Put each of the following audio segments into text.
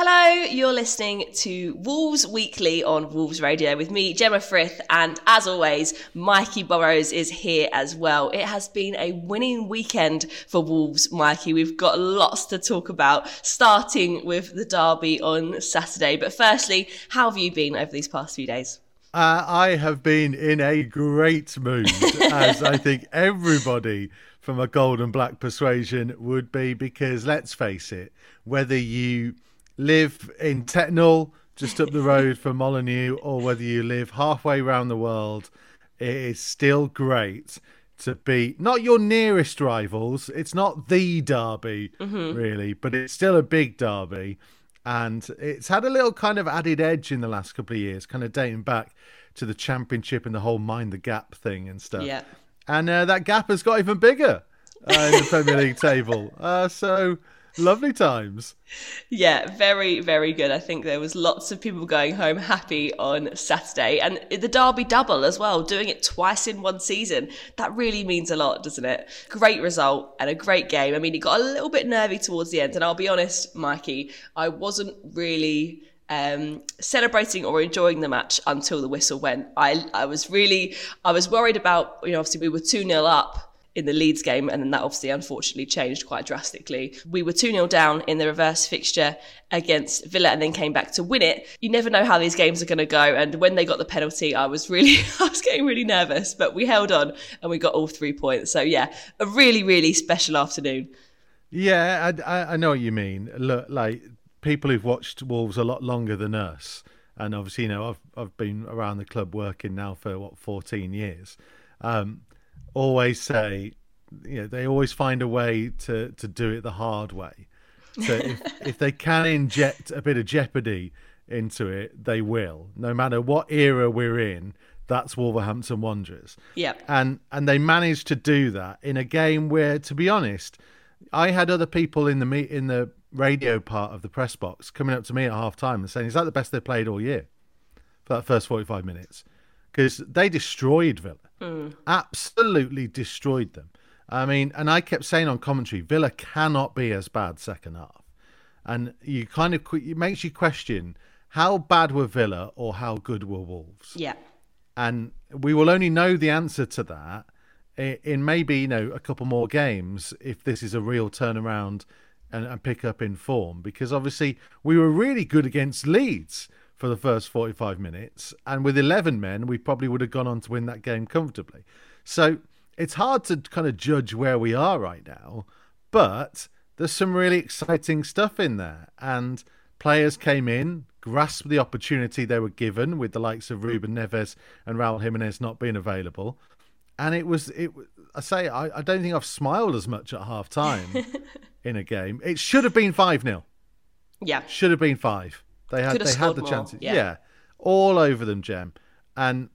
Hello, you're listening to Wolves Weekly on Wolves Radio with me, Gemma Frith, and as always, Mikey Burrows is here as well. It has been a winning weekend for Wolves, Mikey. We've got lots to talk about, starting with the derby on Saturday. But firstly, how have you been over these past few days? Uh, I have been in a great mood, as I think everybody from a gold and black persuasion would be, because let's face it, whether you live in Tettenhall, just up the road from Molineux, or whether you live halfway around the world, it is still great to be not your nearest rivals. It's not the derby, mm-hmm. really, but it's still a big derby. And it's had a little kind of added edge in the last couple of years, kind of dating back to the championship and the whole mind the gap thing and stuff. Yeah. And uh, that gap has got even bigger uh, in the Premier League table. Uh, so Lovely times. Yeah, very, very good. I think there was lots of people going home happy on Saturday. And the Derby double as well, doing it twice in one season. That really means a lot, doesn't it? Great result and a great game. I mean, it got a little bit nervy towards the end. And I'll be honest, Mikey, I wasn't really um, celebrating or enjoying the match until the whistle went. I, I was really, I was worried about, you know, obviously we were 2 0 up in the Leeds game, and then that obviously unfortunately changed quite drastically. We were 2 0 down in the reverse fixture against Villa and then came back to win it. You never know how these games are going to go, and when they got the penalty, I was really, I was getting really nervous, but we held on and we got all three points. So, yeah, a really, really special afternoon. Yeah, I, I know what you mean. Look, like people who've watched Wolves a lot longer than us, and obviously, you know, I've I've been around the club working now for what 14 years. Um, always say, you know, they always find a way to to do it the hard way. So if if they can inject a bit of jeopardy into it, they will. No matter what era we're in, that's Wolverhampton Wanderers. Yeah. And and they managed to do that in a game where, to be honest, I had other people in the meet in the radio part of the press box coming up to me at half time and saying, Is that the best they played all year? For that first forty five minutes. Because they destroyed Villa. Mm. Absolutely destroyed them. I mean, and I kept saying on commentary, Villa cannot be as bad second half. And you kind of, it makes you question how bad were Villa or how good were Wolves? Yeah. And we will only know the answer to that in maybe, you know, a couple more games if this is a real turnaround and, and pick up in form. Because obviously we were really good against Leeds for the first 45 minutes. And with 11 men, we probably would have gone on to win that game comfortably. So it's hard to kind of judge where we are right now, but there's some really exciting stuff in there. And players came in, grasped the opportunity they were given with the likes of Ruben Neves and Raul Jimenez not being available. And it was, it. I say, I, I don't think I've smiled as much at half time in a game. It should have been 5 0. Yeah. Should have been 5. They had they had the more. chances. Yeah. yeah. All over them, Gem. And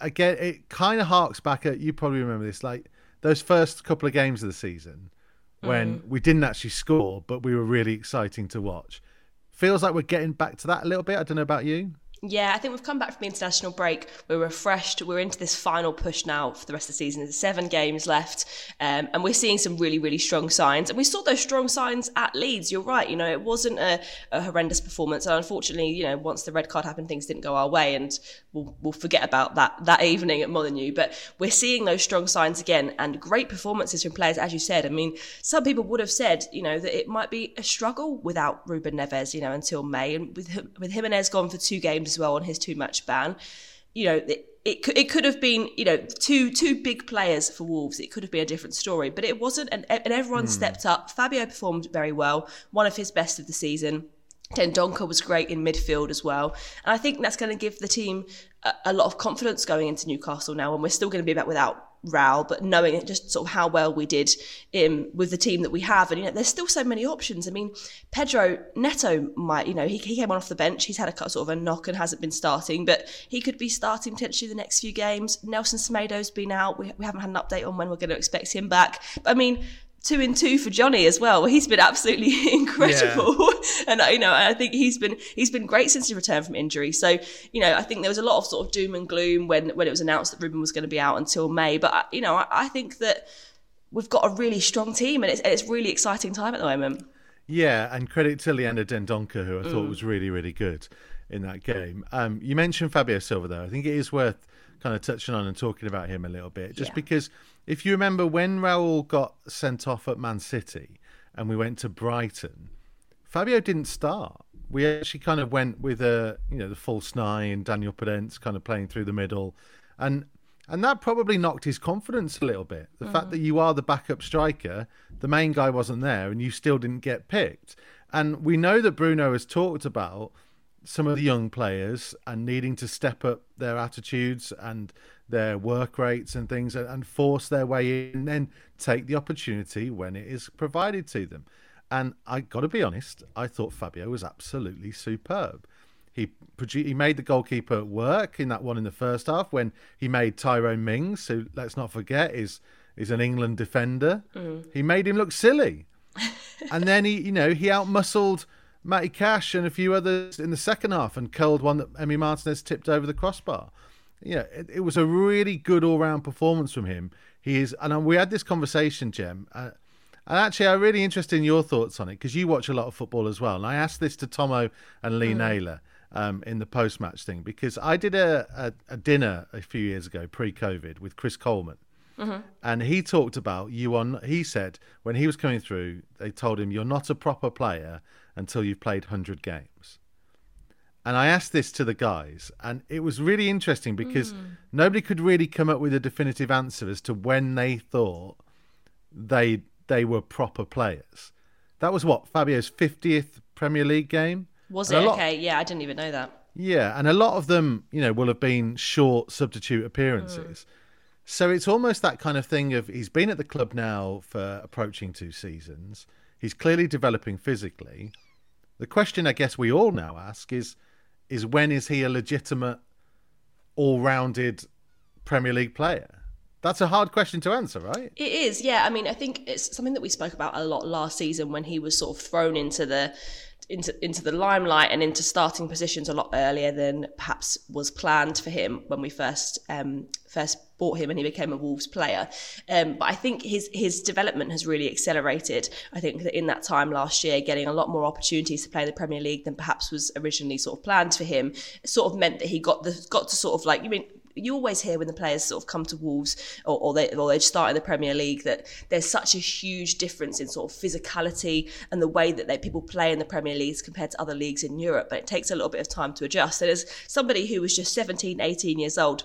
again, it kind of harks back at you probably remember this, like those first couple of games of the season when mm. we didn't actually score, but we were really exciting to watch. Feels like we're getting back to that a little bit. I don't know about you. Yeah, I think we've come back from the international break. We're refreshed. We're into this final push now for the rest of the season. There's seven games left, um, and we're seeing some really, really strong signs. And we saw those strong signs at Leeds. You're right. You know, it wasn't a, a horrendous performance, and unfortunately, you know, once the red card happened, things didn't go our way, and we'll, we'll forget about that that evening at Molineux. But we're seeing those strong signs again, and great performances from players, as you said. I mean, some people would have said, you know, that it might be a struggle without Ruben Neves, you know, until May, and with with Jimenez gone for two games as well on his two match ban. You know, it, it could, it could have been, you know, two two big players for Wolves. It could have been a different story, but it wasn't, and, and everyone mm. stepped up. Fabio performed very well, one of his best of the season. Dendoncker was great in midfield as well. And I think that's going to give the team a, a, lot of confidence going into Newcastle now. And we're still going to be back without Raul, but knowing just sort of how well we did um, with the team that we have, and you know, there's still so many options. I mean, Pedro Neto might, you know, he, he came on off the bench. He's had a sort of a knock and hasn't been starting, but he could be starting potentially the next few games. Nelson Semedo's been out. We, we haven't had an update on when we're going to expect him back. But I mean, two and two for Johnny as well. He's been absolutely incredible, yeah. and you know, I think he's been he's been great since his return from injury. So you know, I think there was a lot of sort of doom and gloom when when it was announced that Ruben was going to be out until May. But you know, I, I think that we've got a really strong team, and it's and it's really exciting time at the moment. Yeah, and credit to Leander Dendoncker, who I thought Mm. was really, really good in that game. Um, you mentioned Fabio Silva, though. I think it is worth kind of touching on and talking about him a little bit, just Yeah. because if you remember when Raul got sent off at Man City and we went to Brighton, Fabio didn't start. We actually kind of went with a you know the false nine, Daniel Podence kind of playing through the middle, and and that probably knocked his confidence a little bit. The fact mm. that you are the backup striker, the main guy wasn't there, and you still didn't get picked. And we know that Bruno has talked about some of the young players and needing to step up their attitudes and their work rates and things and, and force their way in and then take the opportunity when it is provided to them. And I got to be honest, I thought Fabio was absolutely superb. He produ- he made the goalkeeper work in that one in the first half when he made Tyrone Mings, who let's not forget is is an England defender. Mm. He made him look silly and then he, you know, he outmuscled Matty Cash and a few others in the second half and curled one that Emi Martinez tipped over the crossbar. Yeah, it, it was a really good all-round performance from him. He is, and we had this conversation, Jem. Uh, and actually, I'm really interested in your thoughts on it because you watch a lot of football as well. And I asked this to Tomo and Lee Naylor um, in the post-match thing because I did a, a, a dinner a few years ago, pre-COVID, with Chris Coleman and he talked about you on he said when he was coming through they told him you're not a proper player until you've played 100 games and i asked this to the guys and it was really interesting because hmm. nobody could really come up with a definitive answer as to when they thought they they were proper players that was what fabio's 50th premier league game Was And it lot- okay? Yeah, I didn't even know that. yeah, and a lot of them, you know, will have been short substitute appearances. Hmm. So it's almost that kind of thing of he's been at the club now for approaching two seasons. He's clearly developing physically. The question I guess we all now ask is is when is he a legitimate all-rounded Premier League player? That's a hard question to answer, right? It is, yeah. I mean, I think it's something that we spoke about a lot last season when he was sort of thrown into the into into the limelight and into starting positions a lot earlier than perhaps was planned for him when we first um, first bought him and he became a Wolves player. Um, but I think his his development has really accelerated. I think that in that time last year, getting a lot more opportunities to play the Premier League than perhaps was originally sort of planned for him, sort of meant that he got the got to sort of like you mean you always hear when the players sort of come to Wolves or, or they or they start in the Premier League that there's such a huge difference in sort of physicality and the way that they people play in the Premier Leagues compared to other leagues in Europe. But it takes a little bit of time to adjust. And as somebody who was just 17, 18 years old,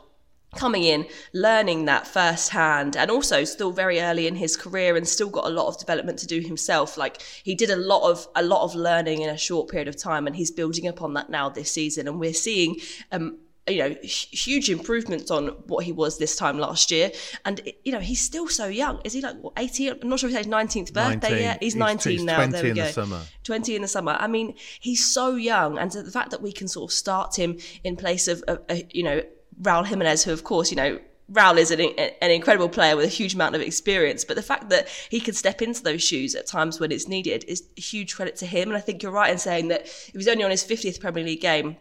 coming in, learning that firsthand, and also still very early in his career and still got a lot of development to do himself. Like he did a lot of a lot of learning in a short period of time, and he's building upon that now this season. And we're seeing. Um, you know, huge improvements on what he was this time last year, and you know he's still so young. Is he like what, eighteen? I'm not sure if he's nineteenth birthday 19. yet. He's He's- nineteen he's now. 20 there we in the go. summer. 20 in the summer. I mean, he's so young, and so the fact that we can sort of start him in place of, of, uh, you know, Raul Jimenez, who, of course, you know, Raul is an, an incredible player with a huge amount of experience, but the fact that he can step into those shoes at times when it's needed is a huge credit to him. And I think you're right in saying that if he's only on his 50th Premier League game,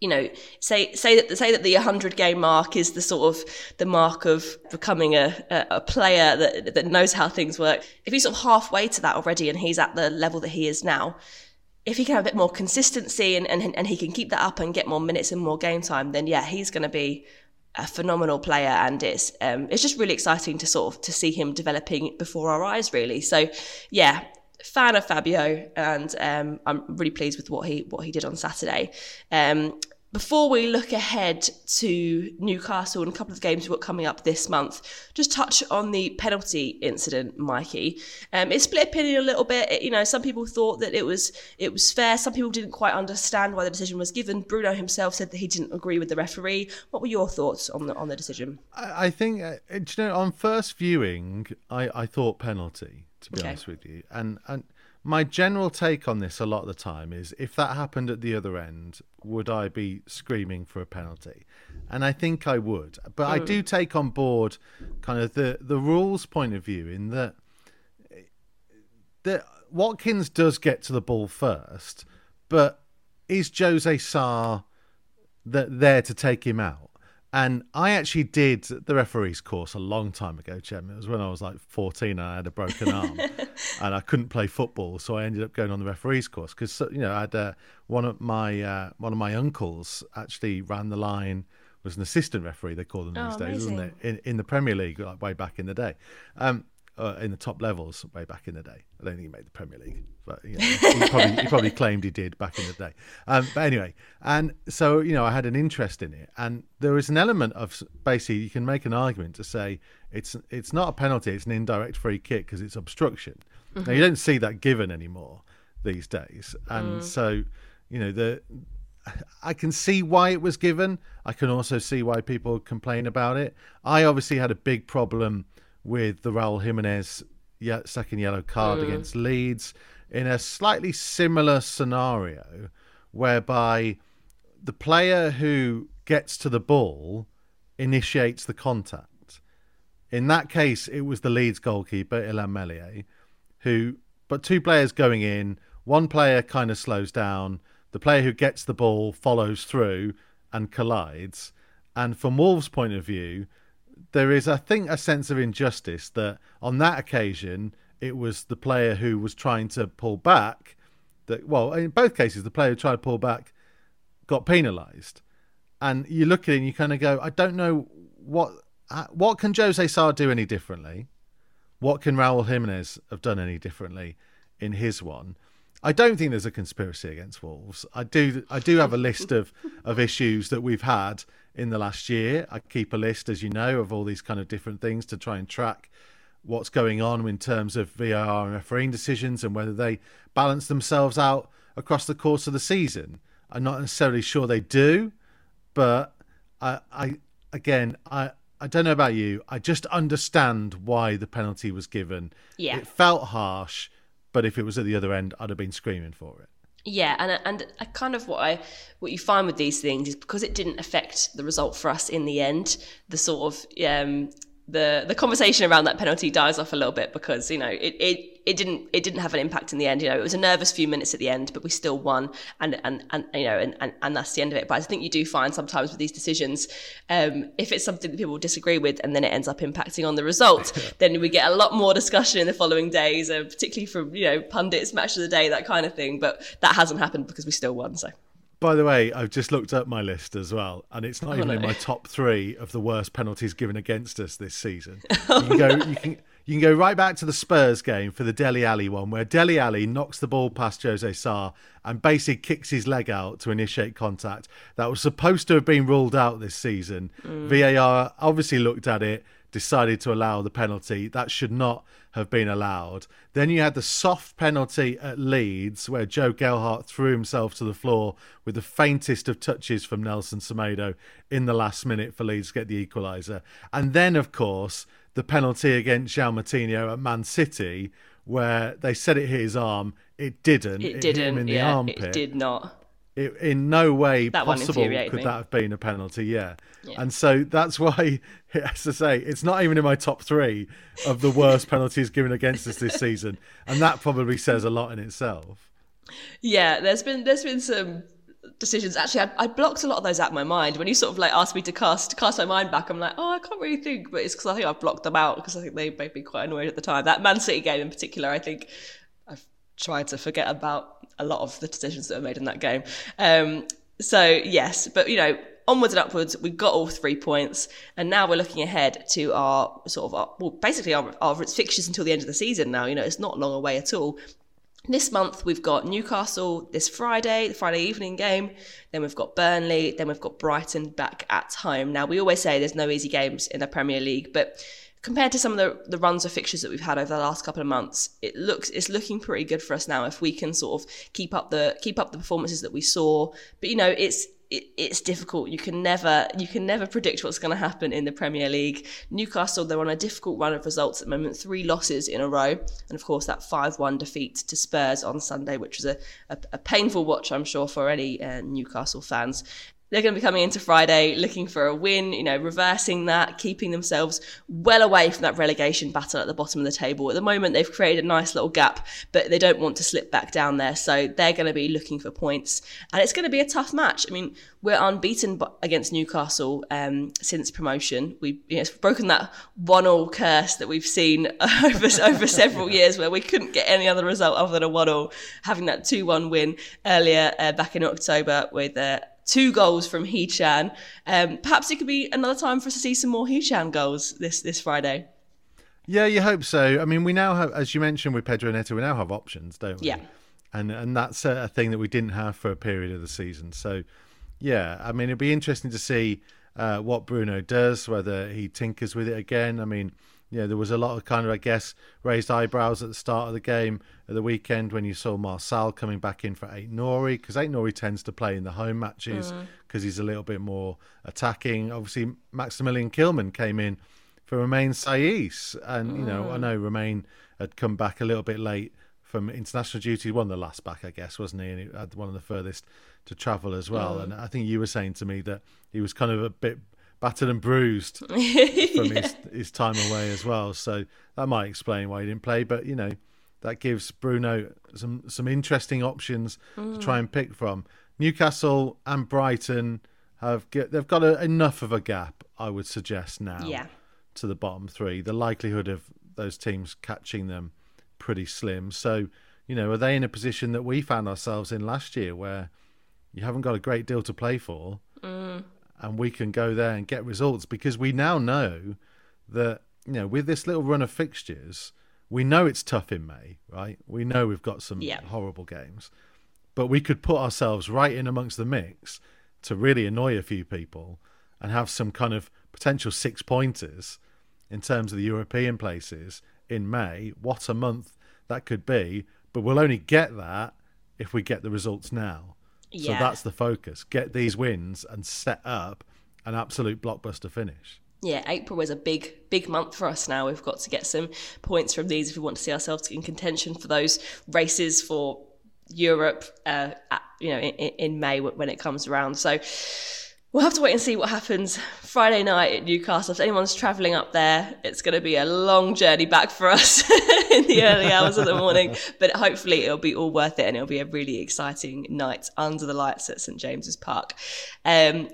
you know, say say that say that the 100 game mark is the sort of the mark of becoming a, a, player that that knows how things work. If he's sort of halfway to that already, and he's at the level that he is now, if he can have a bit more consistency and and, and he can keep that up and get more minutes and more game time, then yeah, he's going to be a phenomenal player, and it's um, it's just really exciting to sort of to see him developing before our eyes, really. So, yeah, fan of Fabio, and um, I'm really pleased with what he what he did on Saturday. Um, before we look ahead to Newcastle and a couple of games we've got coming up this month, just touch on the penalty incident, Mikey. Um, it split opinion a little bit. It- you know, some people thought that it was it was fair. Some people didn't quite understand why the decision was given. Bruno himself said that he didn't agree with the referee. What were your thoughts on the on the decision? I, I think, uh, you know, on first viewing, I, I thought penalty, to be Okay. honest with you. And, and my general take on this a lot of the time is if that happened at the other end, would I be screaming for a penalty? And I think I would. But I do hmm. take on board kind of the, the rules point of view in that that Watkins does get to the ball first, but is Jose Sá that there to take him out? And I actually did the referee's course a long time ago, Jem. It was when I was like 14 and I had a broken arm and I couldn't play football. So I ended up going on the referee's course because, you know, I had uh, one of my uh, one of my uncles actually ran the line, was an assistant referee, they call them these Oh, days, isn't it? In, in the Premier League, like way back in the day. Um, uh, in the top levels way back in the day. I don't think he made the Premier League, but you know, he, probably, he probably claimed he did back in the day. Um, but anyway, and so you know, I had an interest in it, and there was an element of basically you can make an argument to say it's it's not a penalty, it's an indirect free kick because it's obstruction. Now you don't see that given anymore these days, and so you know the. I can see why it was given. I can also see why people complain about it. I obviously had a big problem with the Raul Jimenez second yellow card mm. against Leeds in a slightly similar scenario whereby the player who gets to the ball initiates the contact. In that case, it was the Leeds goalkeeper, Illan Meslier, who, but two players going in, one player kind of slows down, the player who gets the ball follows through and collides. And from Wolves' point of view, there is, I think, a sense of injustice that on that occasion, it was the player who was trying to pull back that, well, in both cases, the player who tried to pull back got penalised. And you look at it and you kind of go, I don't know what uh, what can Jose Sá do any differently? What can Raul Jimenez have done any differently in his one? I don't think there's a conspiracy against Wolves. I do I do have a list of, of issues that we've had in the last year. I keep a list, as you know, of all these kind of different things to try and track what's going on in terms of VAR and refereeing decisions and whether they balance themselves out across the course of the season. I'm not necessarily sure they do, but I, I again, I, I don't know about you. I just understand why the penalty was given. Yeah. It felt harsh, but if it was at the other end, I'd have been screaming for it. Yeah, and and I kind of what I what you find with these things is because it didn't affect the result for us in the end. The sort of um, the the conversation around that penalty dies off a little bit because you know it, it it didn't it didn't have an impact in the end. You know, it was a nervous few minutes at the end, but we still won, and and and you know, and and, and that's the end of it. But I think you do find sometimes with these decisions, um, if it's something that people disagree with, and then it ends up impacting on the result, then we get a lot more discussion in the following days, uh, particularly from you know pundits, match of the day, that kind of thing. But that hasn't happened because we still won. So. By the way, I've just looked up my list as well, and it's not even in my top three of the worst penalties given against us this season. You can go, you can, you can go right back to the Spurs game for the Dele Alli one, where Dele Alli knocks the ball past Jose Sá and basically kicks his leg out to initiate contact. That was supposed to have been ruled out this season. VAR obviously looked at it, decided to allow the penalty. That should not have been allowed. Then you had the soft penalty at Leeds, where Joe Gelhardt threw himself to the floor with the faintest of touches from Nelson Semedo in the last minute for Leeds to get the equaliser. And then, of course, the penalty against João Moutinho at Man City, where they said it hit his arm. It didn't. It, hit him didn't. in the yeah, armpit it did not. It, in no way That possible could me. that have been a penalty. Yeah. and so that's why, as I say, it's not even in my top three of the worst penalties given against us this season, and that probably says a lot in itself. Yeah, there's been there's been some decisions. Actually, I, I blocked a lot of those out of my mind. When you sort of like asked me to cast cast my mind back, I'm like, oh, I can't really think. But it's because I think I've blocked them out because I think they made me quite annoyed at the time. That Man City game in particular, I think I've to forget about a lot of the decisions that were made in that game. Um, so yes, but you know. Onwards and upwards, we got all three points, and now we're looking ahead to our sort of our, well, basically our, our fixtures until the end of the season. Now, you know, it's not long away at all. This month we've got Newcastle this Friday, the Friday evening game. Then we've got Burnley. Then we've got Brighton back at home. Now we always say there's no easy games in the Premier League, but compared to some of the, the runs of fixtures that we've had over the last couple of months, it looks it's looking pretty good for us now if we can sort of keep up the keep up the performances that we saw. But you know, it's it, it's difficult. You can never you can never predict what's going to happen in the Premier League. Newcastle they're on a difficult run of results at the moment, three losses in a row, and of course that five one defeat to Spurs on Sunday, which was a, a, a painful watch, I'm sure, for any uh, Newcastle fans. They're going to be coming into Friday looking for a win, you know, reversing that, keeping themselves well away from that relegation battle at the bottom of the table. At the moment, they've created a nice little gap, but they don't want to slip back down there. So they're going to be looking for points. And it's going to be a tough match. I mean, we're unbeaten against Newcastle um, since promotion. We, you know, it's broken that one all curse that we've seen over, over several years where we couldn't get any other result other than a one all, having that 2 1 win earlier uh, back in October with. Uh, two goals from Hee-chan. Um, perhaps it could be another time for us to see some more Hee-chan goals this this Friday. Yeah, you hope so. I mean, we now have, as you mentioned with Pedro Neto, we now have options, don't we? Yeah. And and that's a thing that we didn't have for a period of the season. So, yeah, I mean, it'd be interesting to see uh, what Bruno does, whether he tinkers with it again. I mean, yeah, there was a lot of kind of, I guess, raised eyebrows at the start of the game at the weekend when you saw Marçal coming back in for Aït-Nouri because Aït-Nouri tends to play in the home matches because mm. he's a little bit more attacking. Obviously, Maximilian Kilman came in for Romain Saïss, and you know, I mm. know Romain had come back a little bit late from international duty, one of the last back, I guess, wasn't he? And he had one of the furthest to travel as well. Mm. And I think you were saying to me that he was kind of a bit battered and bruised from yeah. his, his time away as well. So that might explain why he didn't play. But you know, that gives Bruno some some interesting options mm. to try and pick from. Newcastle and Brighton have get, they've got a, enough of a gap, I would suggest now. Yeah. To the bottom three, the likelihood of those teams catching them pretty slim. So, you know, are they in a position that we found ourselves in last year, where you haven't got a great deal to play for? And we can go there and get results because we now know that you know with this little run of fixtures we know it's tough in May right? We know we've got some yeah. horrible games but we could put ourselves right in amongst the mix to really annoy a few people and have some kind of potential six pointers in terms of the European places in May. What a month that could be but we'll only get that if we get the results now yeah. So that's the focus. Get these wins and set up an absolute blockbuster finish. Yeah, April is a big, big month for us now. We've got to get some points from these if we want to see ourselves in contention for those races for Europe, uh, at, you know, in, in May when it comes around. So we'll have to wait and see what happens Friday night at Newcastle. If anyone's travelling up there, it's going to be a long journey back for us in the early hours of the morning. But hopefully, it'll be all worth it and it'll be a really exciting night under the lights at St James's Park. Um,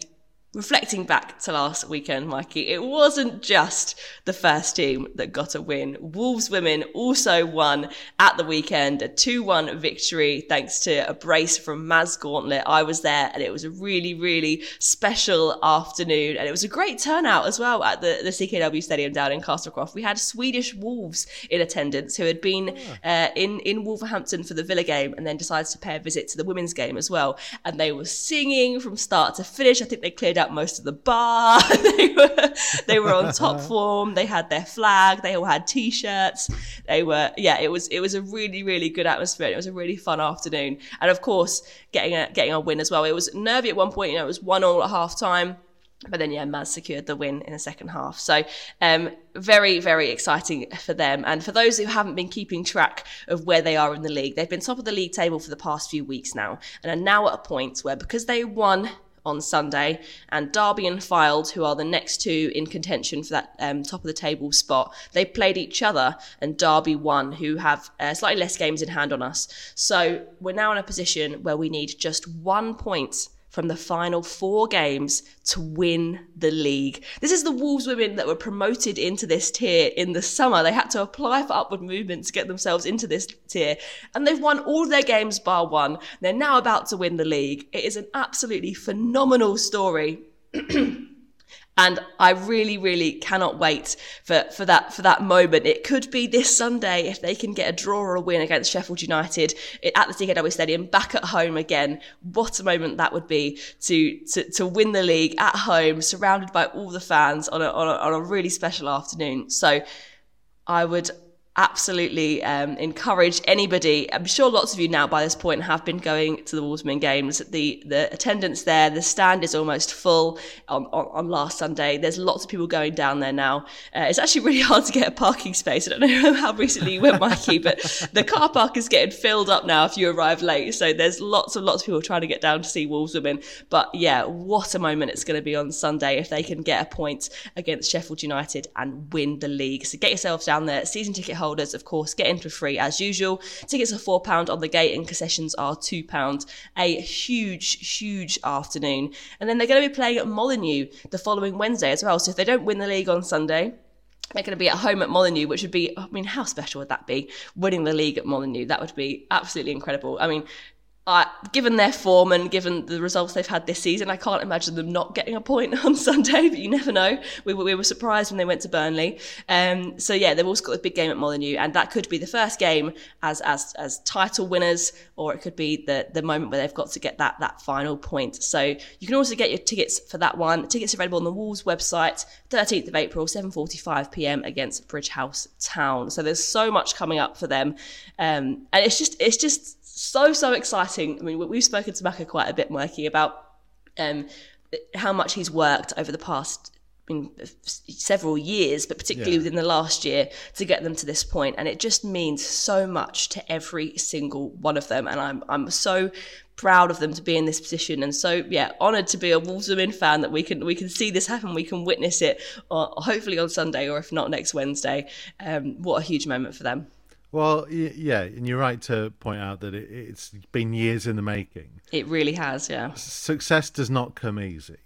reflecting back to last weekend, Mikey, it wasn't just the first team that got a win. Wolves women also won at the weekend, a 2-1 victory thanks to a brace from Maz Gauntlet. I was there and it was a really, really special afternoon and it was a great turnout as well at the, the CKW Stadium down in Castlecroft. We had Swedish Wolves in attendance who had been uh, in, in Wolverhampton for the Villa game and then decided to pay a visit to the women's game as well. And they were singing from start to finish. I think they cleared out out most of the bar. they were they were on top form. They had their flag. They all had t-shirts. They were yeah. It was it was a really really good atmosphere. It was a really fun afternoon. And of course, getting a getting a win as well. It was nervy at one point. You know, it was one all at half time. But then, yeah, Maz secured the win in the second half. So, um, very, very exciting for them. And for those who haven't been keeping track of where they are in the league, they've been top of the league table for the past few weeks now and are now at a point where because they won on Sunday, and Derby and Fylde, who are the next two in contention for that um, top of the table spot, they played each other, and Derby won, who have uh, slightly less games in hand on us. So we're now in a position where we need just one point from the final four games to win the league. This is the Wolves women that were promoted into this tier in the summer. They had to apply for upward movement to get themselves into this tier, and they've won all their games bar one. They're now about to win the league. It is an absolutely phenomenal story. And I really, really cannot wait for, for that for that moment. It could be this Sunday if they can get a draw or a win against Sheffield United at the CKW Stadium, back at home again. What a moment that would be to to, to win the league at home, surrounded by all the fans on a, on a, on a really special afternoon. So I would absolutely um, encourage anybody. I'm sure lots of you now by this point have been going to the Wolverhampton games. The the attendance there, the stand is almost full on, on, on last Sunday. There's lots of people going down there now. Uh, it's actually really hard to get a parking space. I don't know how recently you went, Mikey, but the car park is getting filled up now if you arrive late. So there's lots and lots of people trying to get down to see Wolves women. But yeah, what a moment it's going to be on Sunday if they can get a point against Sheffield United and win the league. So get yourselves down there. Season ticket holders, of course, get in for free as usual. Tickets are £4 on the gate and concessions are £2. A huge, huge afternoon. And then they're going to be playing at Molineux the following Wednesday as well. So if they don't win the league on Sunday, they're going to be at home at Molineux, which would be, I mean, how special would that be? Winning the league at Molineux, that would be absolutely incredible. I mean, given their form and given the results they've had this season, I can't imagine them not getting a point on Sunday, but you never know. We, we were surprised when they went to Burnley. Um, so yeah, they've also got a big game at Molineux, and that could be the first game as as as title winners, or it could be the the moment where they've got to get that that final point. So you can also get your tickets for that one. Tickets are available on the Wolves website, 13th of April, 7:45 p.m. against Brighouse Town. So there's so much coming up for them, um, and it's just it's just so so exciting. I mean, we've spoken to Maka quite a bit, Mikey, about um, how much he's worked over the past in several years, but particularly yeah. within the last year, to get them to this point. And it just means so much to every single one of them. And I'm I'm so proud of them to be in this position and so yeah honored to be a Wolves women fan that we can we can see this happen we can witness it uh, hopefully on Sunday or if not next Wednesday um, what a huge moment for them well, yeah, and you're right to point out that it, it's been years in the making. It really has, yeah. Success does not come easy,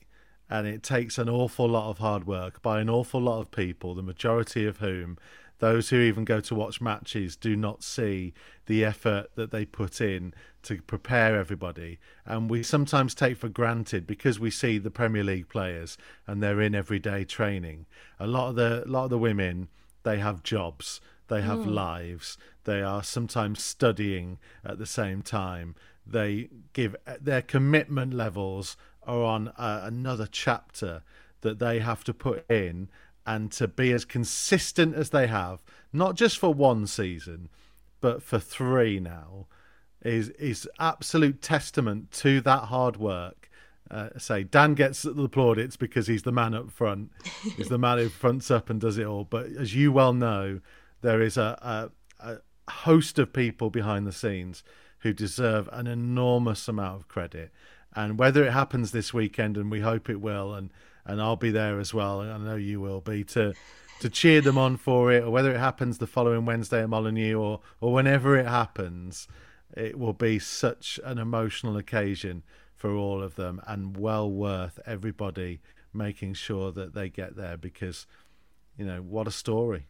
and it takes an awful lot of hard work by an awful lot of people, the majority of whom, those who even go to watch matches, do not see the effort that they put in to prepare everybody. And we sometimes take for granted because we see the Premier League players and they're in everyday training. A lot of the a lot of the women, they have jobs they have mm. lives. They are sometimes studying at the same time. They give their commitment levels are on uh, another chapter that they have to put in and to be as consistent as they have, not just for one season, but for three now, is is absolute testament to that hard work. Uh, say Dan gets the plaudits because he's the man up front. he's the man who fronts up and does it all. But as you well know, there is a, a, a host of people behind the scenes who deserve an enormous amount of credit. And whether it happens this weekend, and we hope it will, and, and I'll be there as well, I know you will be, to to cheer them on for it, or whether it happens the following Wednesday at Molineux, or, or whenever it happens, it will be such an emotional occasion for all of them and well worth everybody making sure that they get there because, you know, what a story.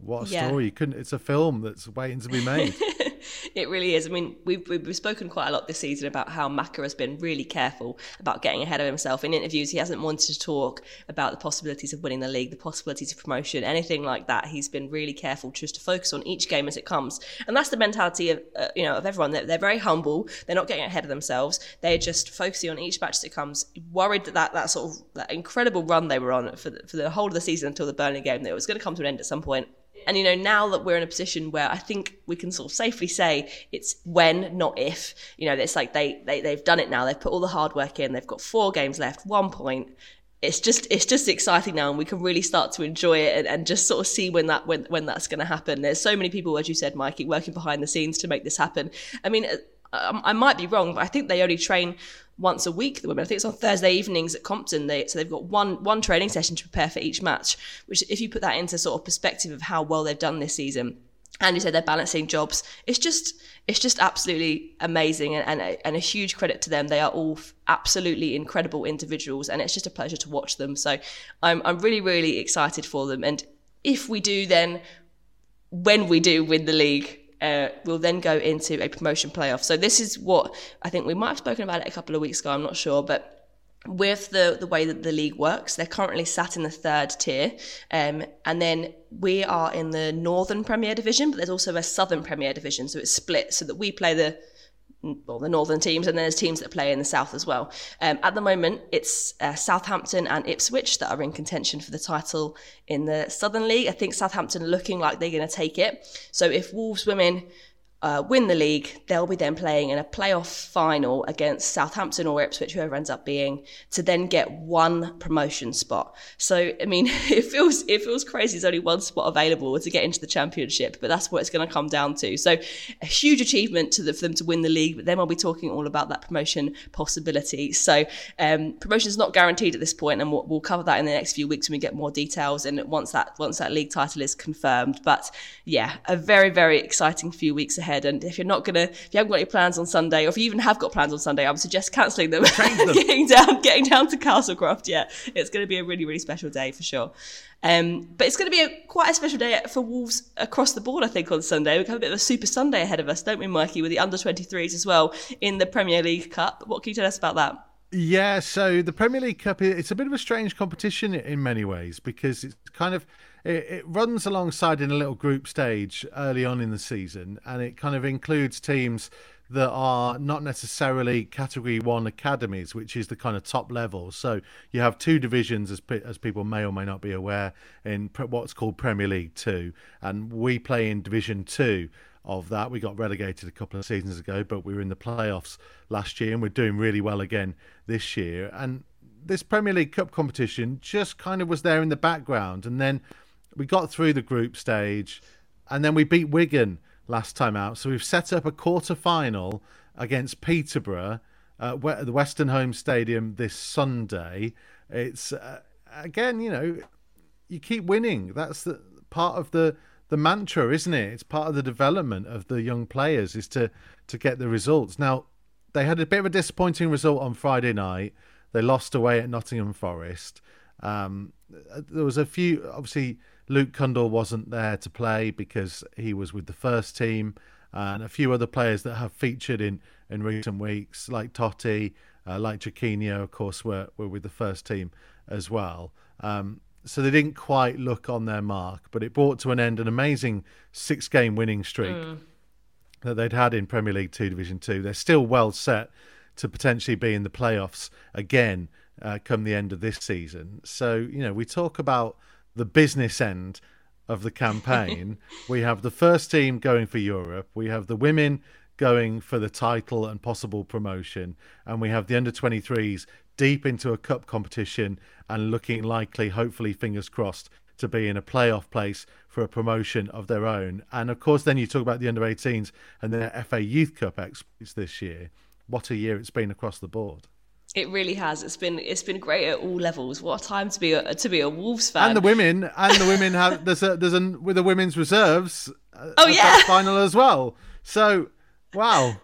What a yeah. story! You couldn't. It's a film that's waiting to be made. it really is. I mean, we've, we've spoken quite a lot this season about how Maka has been really careful about getting ahead of himself. In interviews, he hasn't wanted to talk about the possibilities of winning the league, the possibilities of promotion, anything like that. He's been really careful just to focus on each game as it comes, and that's the mentality of uh, you know of everyone. They're, they're, very humble. They're not getting ahead of themselves. They're just focusing on each match as it comes. Worried that that, that sort of that incredible run they were on for the, for the whole of the season until the Burnley game that it was going to come to an end at some point and you know, now that we're in a position where I think we can sort of safely say it's when, not if. You know, it's like they, they they've done it now. They've put all the hard work in. They've got four games left, one point. It's just it's just exciting now, and we can really start to enjoy it and, and just sort of see when that when when that's going to happen. There's so many people, as you said, Mikey, working behind the scenes to make this happen. I mean, I, I might be wrong, but I think they only train once a week. The women, I think it's on Thursday evenings at Compton. They so they've got one one training session to prepare for each match. Which, if you put that into sort of perspective of how well they've done this season, and you said they're balancing jobs. It's just it's just absolutely amazing and, and, and a huge credit to them. They are all absolutely incredible individuals, and it's just a pleasure to watch them. So I'm I'm really really excited for them. And if we do, then when we do win the league, uh, will then go into a promotion playoff. So this is what I think we might have spoken about it a couple of weeks ago. I'm not sure, but with the the way that the league works, they're currently sat in the third tier, um, and then we are in the Northern Premier Division, but there's also a Southern Premier Division, so it's split so that we play the well, the northern teams, and then there's teams that play in the south as well. Um, at the moment, it's uh, Southampton and Ipswich that are in contention for the title in the Southern League. I think Southampton looking like they're going to take it. So if Wolves women uh, win the league, they'll be then playing in a playoff final against Southampton or Ipswich, whoever ends up being, to then get one promotion spot. So, I mean, it feels it feels crazy. There's only one spot available to get into the championship, but that's what it's going to come down to. So, a huge achievement the, for them to win the league. But then we'll be talking all about that promotion possibility. So, um, promotion is not guaranteed at this point, and we'll, we'll cover that in the next few weeks when we get more details and once that once that league title is confirmed. But yeah, a very very exciting few weeks ahead ahead. And if you're not gonna, if you haven't got any plans on Sunday, or if you even have got plans on Sunday, I would suggest cancelling them, them. getting down, getting down to Castlecroft. Yeah, it's going to be a really, really special day for sure. Um, but it's going to be a, quite a special day for Wolves across the board, I think, on Sunday. We have got a bit of a Super Sunday ahead of us, don't we, Mikey, with the under 23s as well in the Premier League Cup. What can you tell us about that? Yeah, so the Premier League Cup, it's a bit of a strange competition in many ways because it's kind of it, it, runs alongside in a little group stage early on in the season, and it kind of includes teams that are not necessarily category one academies, which is the kind of top level. So you have two divisions, as as people may or may not be aware, in what's called Premier League Two, and we play in Division Two of that. We got relegated a couple of seasons ago, but we were in the playoffs last year, and we're doing really well again this year. And this Premier League Cup competition just kind of was there in the background, and then we got through the group stage, and then we beat Wigan last time out. So we've set up a quarter final against Peterborough at the Western Home Stadium this Sunday. It's uh, again, you know, you keep winning. That's the part of the the mantra, isn't it? It's part of the development of the young players is to to get the results. Now, they had a bit of a disappointing result on Friday night. They lost away at Nottingham Forest. Um, there was a few, obviously, Luke Cundle wasn't there to play because he was with the first team, and a few other players that have featured in, in recent weeks, like Toti, uh, like Chiquinho, of course, were, were with the first team as well. Um, so they didn't quite look on their mark, but it brought to an end an amazing six game winning streak mm. that they'd had in Premier League Two Division Two. They're still well set to potentially be in the playoffs again uh, come the end of this season. So, you know, we talk about the business end of the campaign. we have the first team going for Europe. We have the women going for the title and possible promotion. And we have the under 23s deep into a cup competition and looking likely, hopefully, fingers crossed, to be in a playoff place for a promotion of their own. And of course, then you talk about the under 18s and their FA Youth Cup exploits this year. What a year it's been across the board. It really has. It's been it's been great at all levels. What a time to be a, to be a Wolves fan. And the women and the women have there's a there's a with the women's reserves. Uh, oh yeah, final as well. So wow.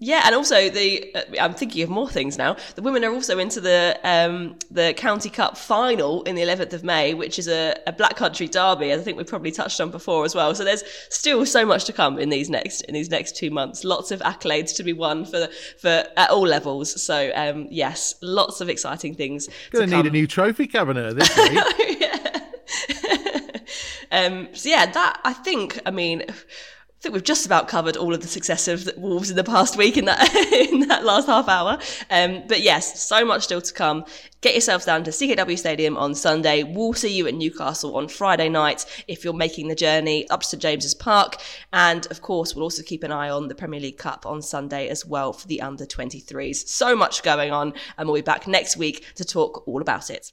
Yeah, and also the uh, I'm thinking of more things now. The women are also into the um, the County Cup final in the 11th of May, which is a, a Black Country derby. As I think we've probably touched on before as well. So there's still so much to come in these next in these next two months. Lots of accolades to be won for for at all levels. So um, yes, lots of exciting things. Going to need a new trophy cabinet this week. um, so yeah, that I think. I mean. Think we've just about covered all of the success of Wolves in the past week in that in that last half hour. Um, but yes, so much still to come. Get yourselves down to CKW Stadium on Sunday. We'll see you at Newcastle on Friday night if you're making the journey up to St James's Park. And of course, we'll also keep an eye on the Premier League Cup on Sunday as well for the under 23s. So much going on, and we'll be back next week to talk all about it.